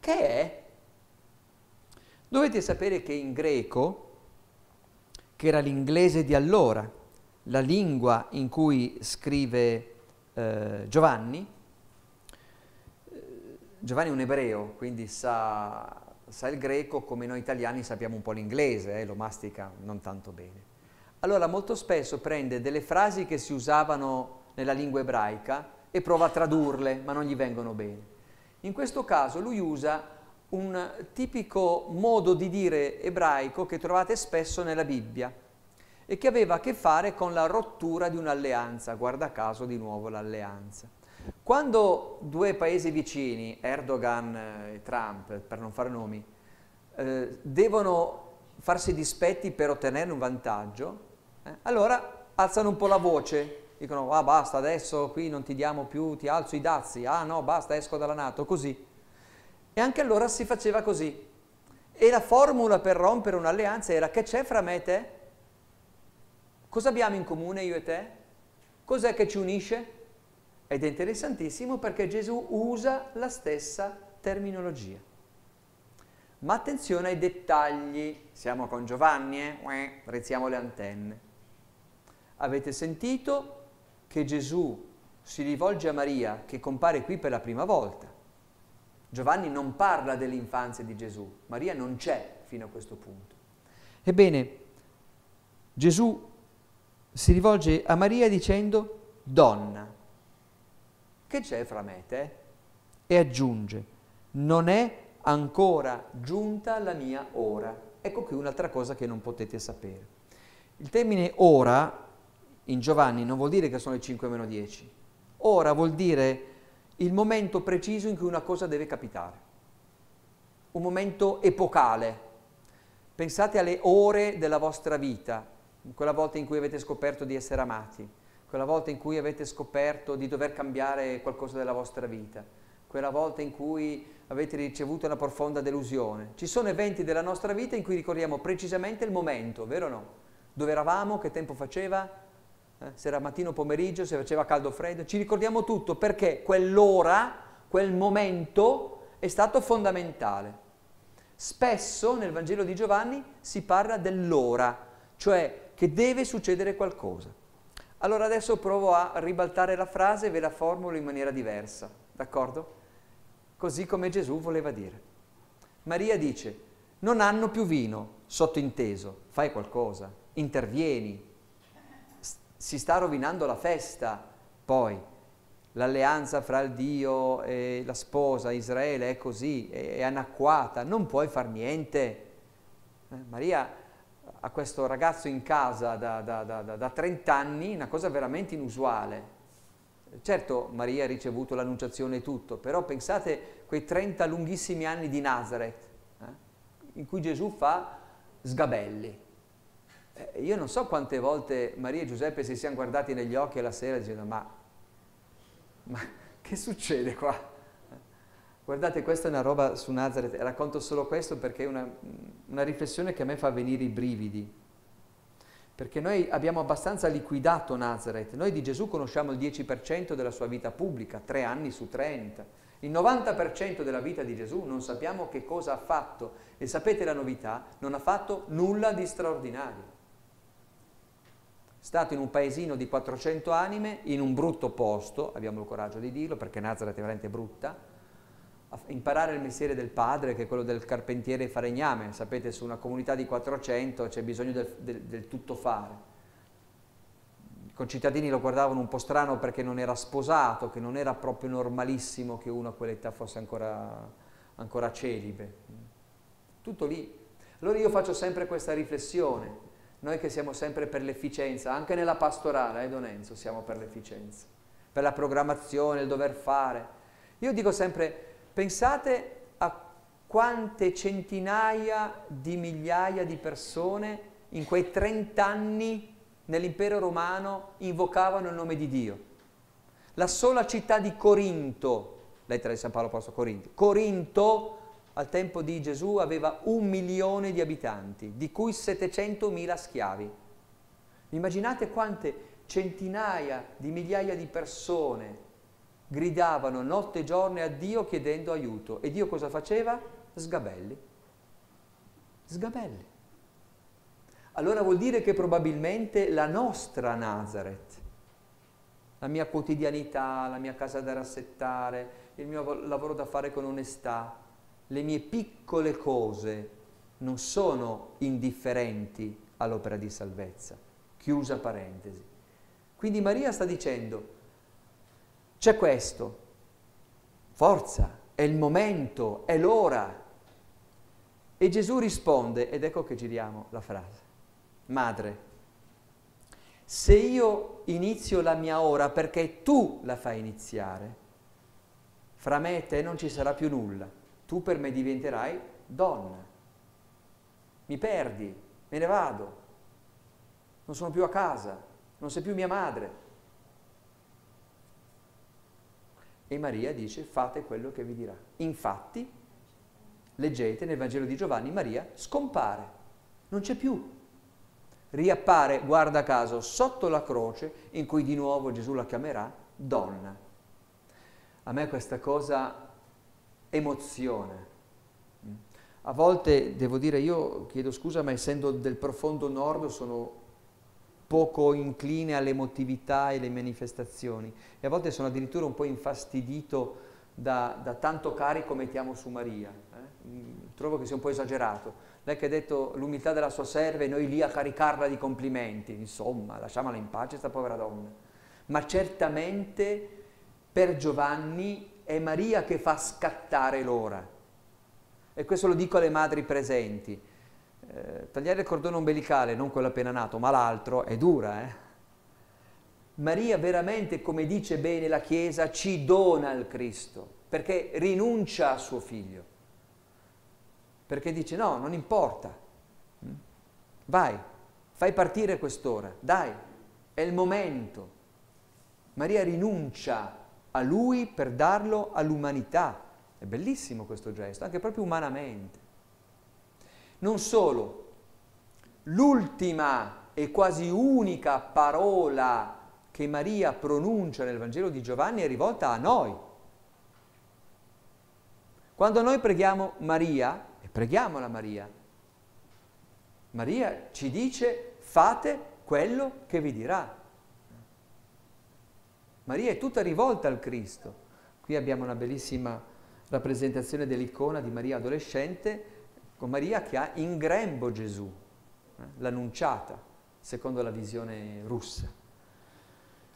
Speaker 1: Che è? Dovete sapere che in greco, che era l'inglese di allora, la lingua in cui scrive eh, Giovanni, eh, Giovanni è un ebreo, quindi sa, sa, il greco come noi italiani sappiamo un po' l'inglese, eh, lo mastica non tanto bene. Allora molto spesso prende delle frasi che si usavano nella lingua ebraica e prova a tradurle, ma non gli vengono bene. In questo caso lui usa un tipico modo di dire ebraico che trovate spesso nella Bibbia e che aveva a che fare con la rottura di un'alleanza, guarda caso di nuovo l'alleanza. Quando due paesi vicini, Erdogan e Trump, per non fare nomi, eh, devono farsi dispetti per ottenere un vantaggio, eh, allora alzano un po' la voce dicono ah basta adesso qui non ti diamo più, ti alzo i dazi, ah no basta esco dalla Nato, così. E anche allora si faceva così. E la formula per rompere un'alleanza era che c'è fra me e te? Cosa abbiamo in comune io e te? Cos'è che ci unisce? Ed è interessantissimo perché Gesù usa la stessa terminologia. Ma attenzione ai dettagli, siamo con Giovanni, eh? Rezziamo le antenne. Avete sentito che Gesù si rivolge a Maria, che compare qui per la prima volta. Giovanni non parla dell'infanzia di Gesù, Maria non c'è fino a questo punto. Ebbene, Gesù si rivolge a Maria dicendo, donna, che c'è fra me e te? E aggiunge, non è ancora giunta la mia ora. Ecco qui un'altra cosa che non potete sapere. Il termine ora in Giovanni non vuol dire che sono le 5 meno 10. Ora vuol dire il momento preciso in cui una cosa deve capitare. Un momento epocale. Pensate alle ore della vostra vita, quella volta in cui avete scoperto di essere amati, quella volta in cui avete scoperto di dover cambiare qualcosa della vostra vita, quella volta in cui avete ricevuto una profonda delusione. Ci sono eventi della nostra vita in cui ricordiamo precisamente il momento, vero o no? Dove eravamo, che tempo faceva, eh, se era mattino o pomeriggio, se faceva caldo o freddo, ci ricordiamo tutto perché quell'ora, quel momento è stato fondamentale. Spesso nel Vangelo di Giovanni si parla dell'ora, cioè che deve succedere qualcosa. Allora adesso provo a ribaltare la frase e ve la formulo in maniera diversa, d'accordo? Così come Gesù voleva dire. Maria dice, non hanno più vino, sottointeso, fai qualcosa, intervieni, si sta rovinando la festa, poi l'alleanza fra il Dio e la sposa, Israele è così, è, anacquata, non puoi far niente. Eh, Maria a questo ragazzo in casa da, da, da, da 30 anni, una cosa veramente inusuale. Certo Maria ha ricevuto l'annunciazione e tutto, però pensate quei 30 lunghissimi anni di Nazareth, eh, in cui Gesù fa sgabelli. Eh, io non so quante volte Maria e Giuseppe si siano guardati negli occhi alla sera dicendo ma, ma che succede qua? Guardate, questa è una roba su Nazareth, racconto solo questo perché è una, una riflessione che a me fa venire i brividi. Perché noi abbiamo abbastanza liquidato Nazareth, noi di Gesù conosciamo il 10% della sua vita pubblica, tre anni su 30. Il 90% della vita di Gesù non sappiamo che cosa ha fatto e sapete la novità, non ha fatto nulla di straordinario. Stato in un paesino di 400 anime, in un brutto posto, abbiamo il coraggio di dirlo perché Nazareth è veramente brutta, imparare il mestiere del padre, che è quello del carpentiere e falegname. Sapete, su una comunità di 400 c'è bisogno del, del, del tutto fare. I concittadini lo guardavano un po' strano perché non era sposato, che non era proprio normalissimo che uno a quell'età fosse ancora, ancora celibe. Tutto lì. Allora io faccio sempre questa riflessione, noi che siamo sempre per l'efficienza, anche nella pastorale, eh Donenzo, siamo per l'efficienza, per la programmazione, il dover fare. Io dico sempre, Pensate a quante centinaia di migliaia di persone in quei 30 anni nell'impero romano invocavano il nome di Dio. La sola città di Corinto, lettera di San Paolo Apostolo Corinto, Corinto al tempo di Gesù aveva un milione di abitanti, di cui 700.000 schiavi. Immaginate quante centinaia di migliaia di persone gridavano notte e giorno a Dio chiedendo aiuto. E Dio cosa faceva? Sgabelli. Sgabelli. Allora vuol dire che probabilmente la nostra Nazareth, la mia quotidianità, la mia casa da rassettare, il mio lavoro da fare con onestà, le mie piccole cose non sono indifferenti all'opera di salvezza. Chiusa parentesi. Quindi Maria sta dicendo, c'è questo. Forza, è il momento, è l'ora. E Gesù risponde, ed ecco che giriamo la frase. Madre, se io inizio la mia ora perché tu la fai iniziare, fra me e te non ci sarà più nulla. Tu per me diventerai donna. Mi perdi, me ne vado. Non sono più a casa, non sei più mia madre. E Maria dice fate quello che vi dirà. Infatti, leggete nel Vangelo di Giovanni, Maria scompare, non c'è più. Riappare, guarda caso, sotto la croce in cui di nuovo Gesù la chiamerà donna. A me questa cosa emozione. A volte devo dire, io chiedo scusa, ma essendo del profondo nord sono poco incline all'emotività e alle manifestazioni e a volte sono addirittura un po' infastidito da, da tanto carico mettiamo su Maria. Eh? Trovo che sia un po' esagerato. Lei che ha detto l'umiltà della sua serva e noi lì a caricarla di complimenti, insomma, lasciamola in pace sta povera donna. Ma certamente per Giovanni è Maria che fa scattare l'ora. E questo lo dico alle madri presenti eh, tagliare il cordone ombelicale, non quello appena nato, ma l'altro, è dura, eh? Maria veramente, come dice bene la Chiesa, ci dona il Cristo, perché rinuncia a suo figlio. Perché dice no, non importa, mm? vai, fai partire quest'ora, dai, è il momento. Maria rinuncia a lui per darlo all'umanità. È bellissimo questo gesto, anche proprio umanamente. Non solo, l'ultima e quasi unica parola che Maria pronuncia nel Vangelo di Giovanni è rivolta a noi. Quando noi preghiamo Maria, e preghiamola Maria, Maria ci dice fate quello che vi dirà. Maria è tutta rivolta al Cristo. Qui abbiamo una bellissima rappresentazione dell'icona di Maria adolescente con Maria che ha in grembo Gesù, eh, l'annunciata, secondo la visione russa.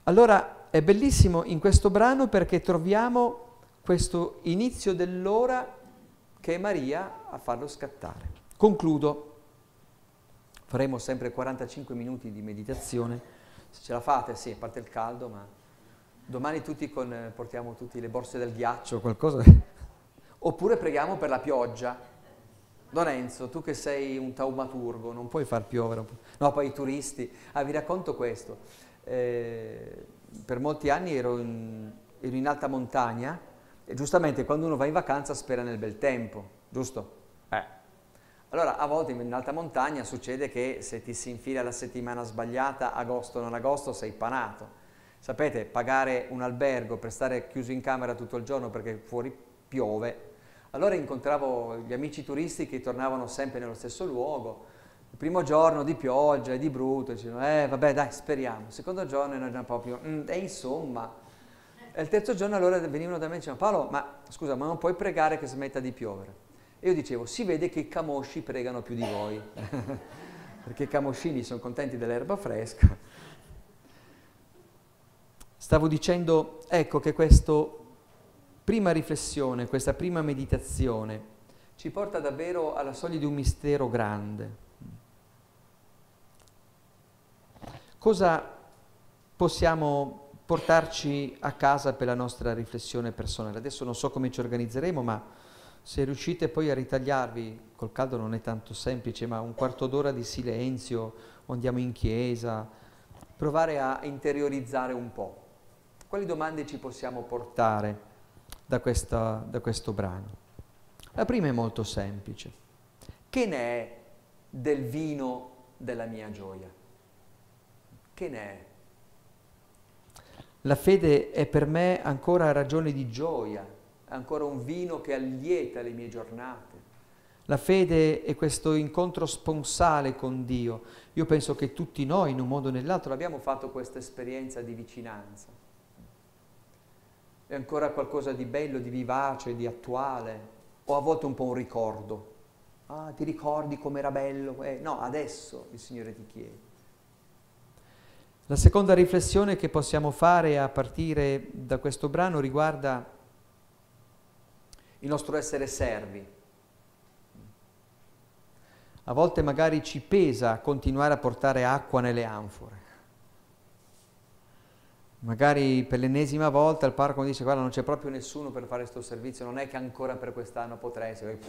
Speaker 1: Allora è bellissimo in questo brano perché troviamo questo inizio dell'ora che è Maria a farlo scattare. Concludo. faremo sempre 45 minuti di meditazione, se ce la fate, sì, a parte il caldo, ma domani tutti con, portiamo tutti le borse del ghiaccio, qualcosa, oppure preghiamo per la pioggia. Lorenzo, tu che sei un taumaturgo, non puoi far piovere, no, poi i turisti, ah, vi racconto questo, eh, per molti anni ero in, ero in alta montagna e giustamente quando uno va in vacanza spera nel bel tempo, giusto? Eh. Allora a volte in alta montagna succede che se ti si infila la settimana sbagliata, agosto non agosto, sei panato. Sapete, pagare un albergo per stare chiuso in camera tutto il giorno perché fuori piove allora incontravo gli amici turisti che tornavano sempre nello stesso luogo. Il primo giorno di pioggia e di brutto, dicevano, eh vabbè dai, speriamo. Il secondo giorno era già proprio, mm, e insomma. E il terzo giorno allora venivano da me e dicevano, Paolo, ma scusa, ma non puoi pregare che smetta di piovere? E io dicevo, si vede che i camosci pregano più di voi, perché i camoscini sono contenti dell'erba fresca. Stavo dicendo, ecco che questo prima riflessione, questa prima meditazione, ci porta davvero alla soglia di un mistero grande. Cosa possiamo portarci a casa per la nostra riflessione personale? Adesso non so come ci organizzeremo, ma se riuscite poi a ritagliarvi, col caldo non è tanto semplice, ma un quarto d'ora di silenzio, andiamo in chiesa, provare a interiorizzare un po'. Quali domande ci possiamo portare? da, questa, da questo brano. La prima è molto semplice. Che ne è del vino della mia gioia? Che ne è? La fede è per me ancora ragione di gioia, è ancora un vino che allieta le mie giornate. La fede è questo incontro sponsale con Dio. Io penso che tutti noi, in un modo o nell'altro, abbiamo fatto questa esperienza di vicinanza è ancora qualcosa di bello, di vivace, di attuale, o a volte un po' un ricordo. Ah, ti ricordi com'era bello? Eh, no, adesso il Signore ti chiede. La seconda riflessione che possiamo fare a partire da questo brano riguarda il nostro essere servi. A volte magari ci pesa continuare a portare acqua nelle anfore magari per l'ennesima volta il parroco dice guarda non c'è proprio nessuno per fare questo servizio, non è che ancora per quest'anno potresti, e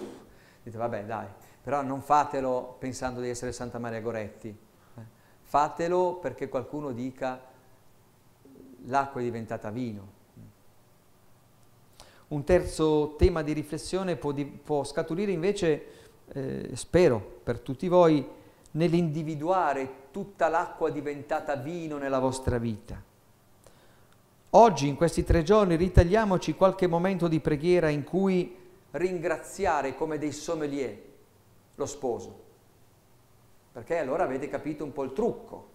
Speaker 1: dite vabbè dai, però non fatelo pensando di essere Santa Maria Goretti, eh. fatelo perché qualcuno dica l'acqua è diventata vino. Un terzo tema di riflessione può, di, può scaturire invece, eh, spero per tutti voi, nell'individuare tutta l'acqua diventata vino nella vostra vita Oggi, in questi tre giorni, ritagliamoci qualche momento di preghiera in cui ringraziare come dei sommelier lo sposo. Perché allora avete capito un po' il trucco.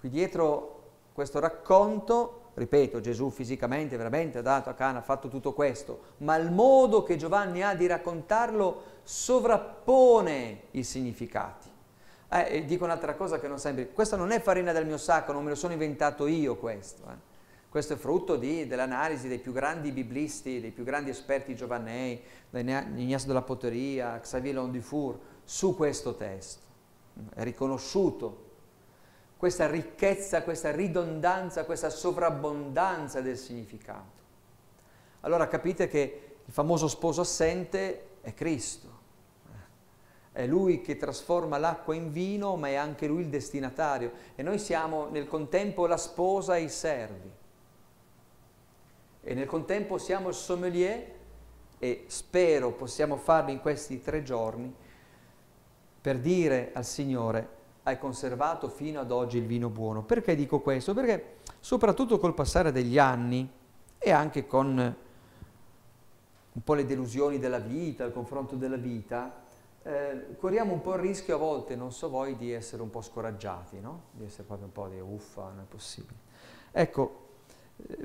Speaker 1: Qui dietro questo racconto, ripeto, Gesù fisicamente veramente ha dato a Cana, ha fatto tutto questo, ma il modo che Giovanni ha di raccontarlo sovrappone i significati. Eh, dico un'altra cosa che non sembra, questa non è farina del mio sacco, non me lo sono inventato io questo. Eh. Questo è frutto dell'analisi dei più grandi biblisti, dei più grandi esperti giovannei, Ignacio della Potteria, Xavier Londufour, su questo testo. È riconosciuto questa ricchezza, questa ridondanza, questa sovrabbondanza del significato. Allora capite che il famoso sposo assente è Cristo. È lui che trasforma l'acqua in vino, ma è anche lui il destinatario. E noi siamo nel contempo la sposa e i servi e nel contempo siamo il sommelier e spero possiamo farlo in questi tre giorni per dire al Signore hai conservato fino ad oggi il vino buono. Perché dico questo? Perché soprattutto col passare degli anni e anche con un po' le delusioni della vita, il confronto della vita, eh, corriamo un po' il rischio a volte, non so voi, di essere un po' scoraggiati, no? Di essere proprio un po' di uffa, non è possibile. Ecco,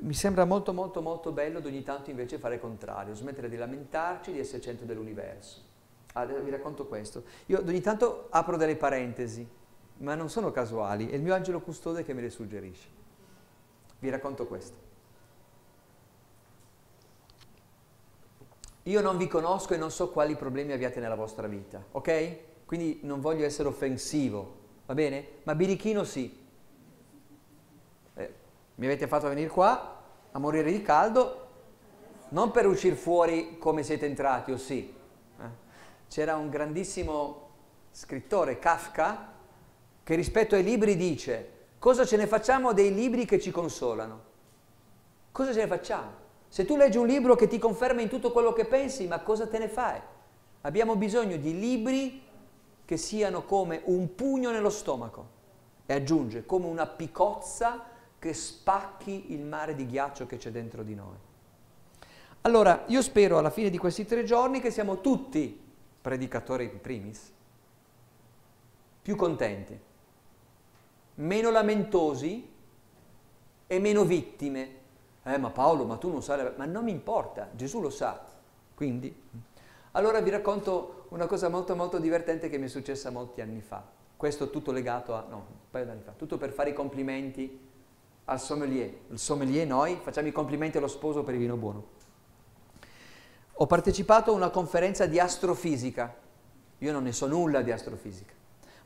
Speaker 1: mi sembra molto molto molto bello ad ogni tanto invece fare il contrario, smettere di lamentarci di essere centro dell'universo. Ah, vi racconto questo. Io ogni tanto apro delle parentesi, ma non sono casuali, è il mio angelo custode che me le suggerisce. Vi racconto questo. Io non vi conosco e non so quali problemi abbiate nella vostra vita, ok? quindi non voglio essere offensivo, va bene? Ma birichino sì. Mi avete fatto venire qua a morire di caldo, non per uscire fuori come siete entrati, o sì. Eh? C'era un grandissimo scrittore, Kafka, che rispetto ai libri dice, cosa ce ne facciamo dei libri che ci consolano? Cosa ce ne facciamo? Se tu leggi un libro che ti conferma in tutto quello che pensi, ma cosa te ne fai? Abbiamo bisogno di libri che siano come un pugno nello stomaco e aggiunge come una picozza che spacchi il mare di ghiaccio che c'è dentro di noi. Allora, io spero alla fine di questi tre giorni che siamo tutti, predicatori in primis, più contenti, meno lamentosi e meno vittime. Eh, ma Paolo, ma tu non sai, ma non mi importa, Gesù lo sa. Quindi, allora vi racconto una cosa molto molto divertente che mi è successa molti anni fa. Questo tutto legato a, no, un paio d'anni fa, tutto per fare i complimenti al sommelier. Il sommelier noi facciamo i complimenti allo sposo per il vino buono. Ho partecipato a una conferenza di astrofisica. Io non ne so nulla di astrofisica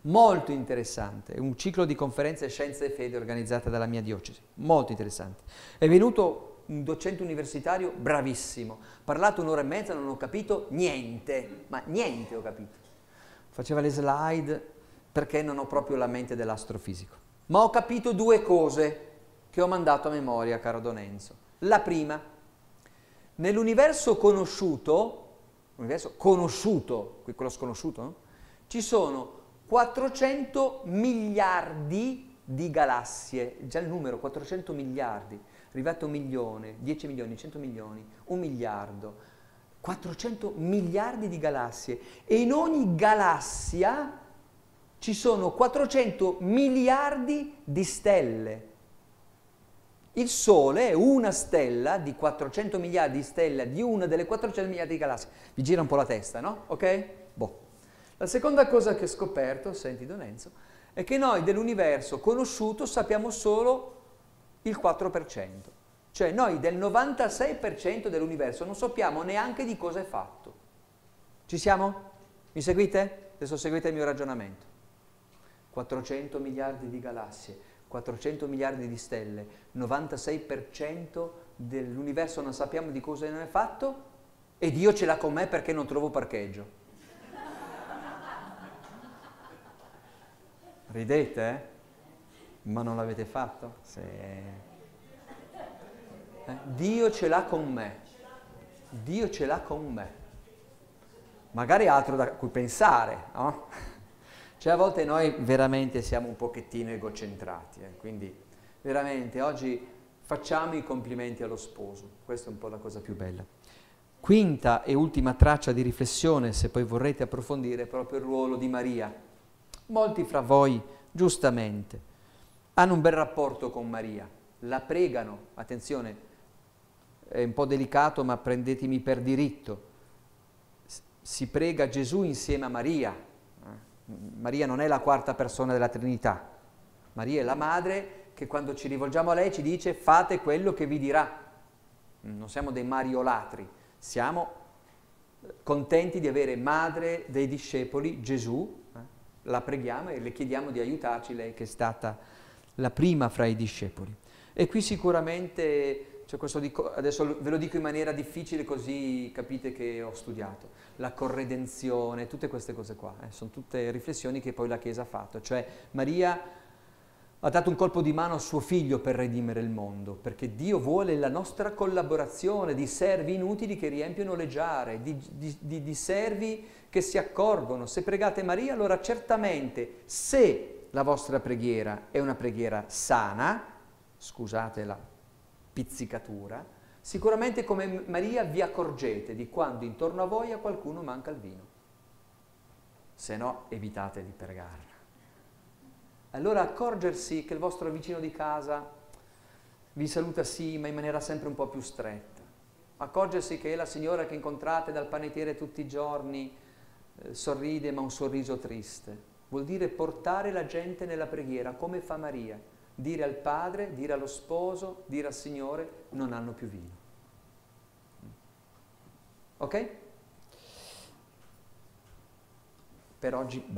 Speaker 1: molto interessante, un ciclo di conferenze Scienze e Fede organizzate dalla mia diocesi, molto interessante. È venuto un docente universitario bravissimo, ho parlato un'ora e mezza, non ho capito niente, ma niente ho capito. Faceva le slide perché non ho proprio la mente dell'astrofisico. Ma ho capito due cose che ho mandato a memoria, caro Don Enzo. La prima, nell'universo conosciuto, l'universo conosciuto, quello sconosciuto, no? ci sono 400 miliardi di galassie, già il numero 400 miliardi, arrivato a un milione, 10 milioni, 100 milioni, un miliardo, 400 miliardi di galassie e in ogni galassia ci sono 400 miliardi di stelle. Il Sole è una stella di 400 miliardi di stelle di una delle 400 miliardi di galassie. Vi gira un po' la testa, no? Ok? Boh. La seconda cosa che ho scoperto, senti Don Enzo, è che noi dell'universo conosciuto sappiamo solo il 4%. Cioè noi del 96% dell'universo non sappiamo neanche di cosa è fatto. Ci siamo? Mi seguite? Adesso seguite il mio ragionamento. 400 miliardi di galassie, 400 miliardi di stelle, 96% dell'universo non sappiamo di cosa ne è fatto e Dio ce l'ha con me perché non trovo parcheggio. Ridete, eh? Ma non l'avete fatto? Sì. Eh? Dio ce l'ha con me. Dio ce l'ha con me. Magari altro da cui pensare, no? Cioè a volte noi veramente siamo un pochettino egocentrati, eh? quindi veramente oggi facciamo i complimenti allo sposo, questa è un po' la cosa più bella. Quinta e ultima traccia di riflessione, se poi vorrete approfondire, è proprio il ruolo di Maria Molti fra voi, giustamente, hanno un bel rapporto con Maria, la pregano, attenzione, è un po' delicato ma prendetemi per diritto, si prega Gesù insieme a Maria, Maria non è la quarta persona della Trinità, Maria è la madre che quando ci rivolgiamo a lei ci dice fate quello che vi dirà, non siamo dei mariolatri, siamo contenti di avere madre dei discepoli Gesù, la preghiamo e le chiediamo di aiutarci, lei che è stata la prima fra i discepoli. E qui sicuramente, cioè dico, adesso ve lo dico in maniera difficile così capite che ho studiato, la corredenzione, tutte queste cose qua, eh, sono tutte riflessioni che poi la Chiesa ha fatto, cioè Maria ha dato un colpo di mano a suo figlio per redimere il mondo, perché Dio vuole la nostra collaborazione di servi inutili che riempiono le giare, di, di, di, di servi che si accorgono. Se pregate Maria, allora certamente se la vostra preghiera è una preghiera sana, scusate la pizzicatura, sicuramente come Maria vi accorgete di quando intorno a voi a qualcuno manca il vino. Se no, evitate di pregarla. Allora accorgersi che il vostro vicino di casa vi saluta sì, ma in maniera sempre un po' più stretta. Accorgersi che la signora che incontrate dal panettiere tutti i giorni eh, sorride ma un sorriso triste. Vuol dire portare la gente nella preghiera come fa Maria, dire al padre, dire allo sposo, dire al Signore non hanno più vino. Ok? Per oggi basta.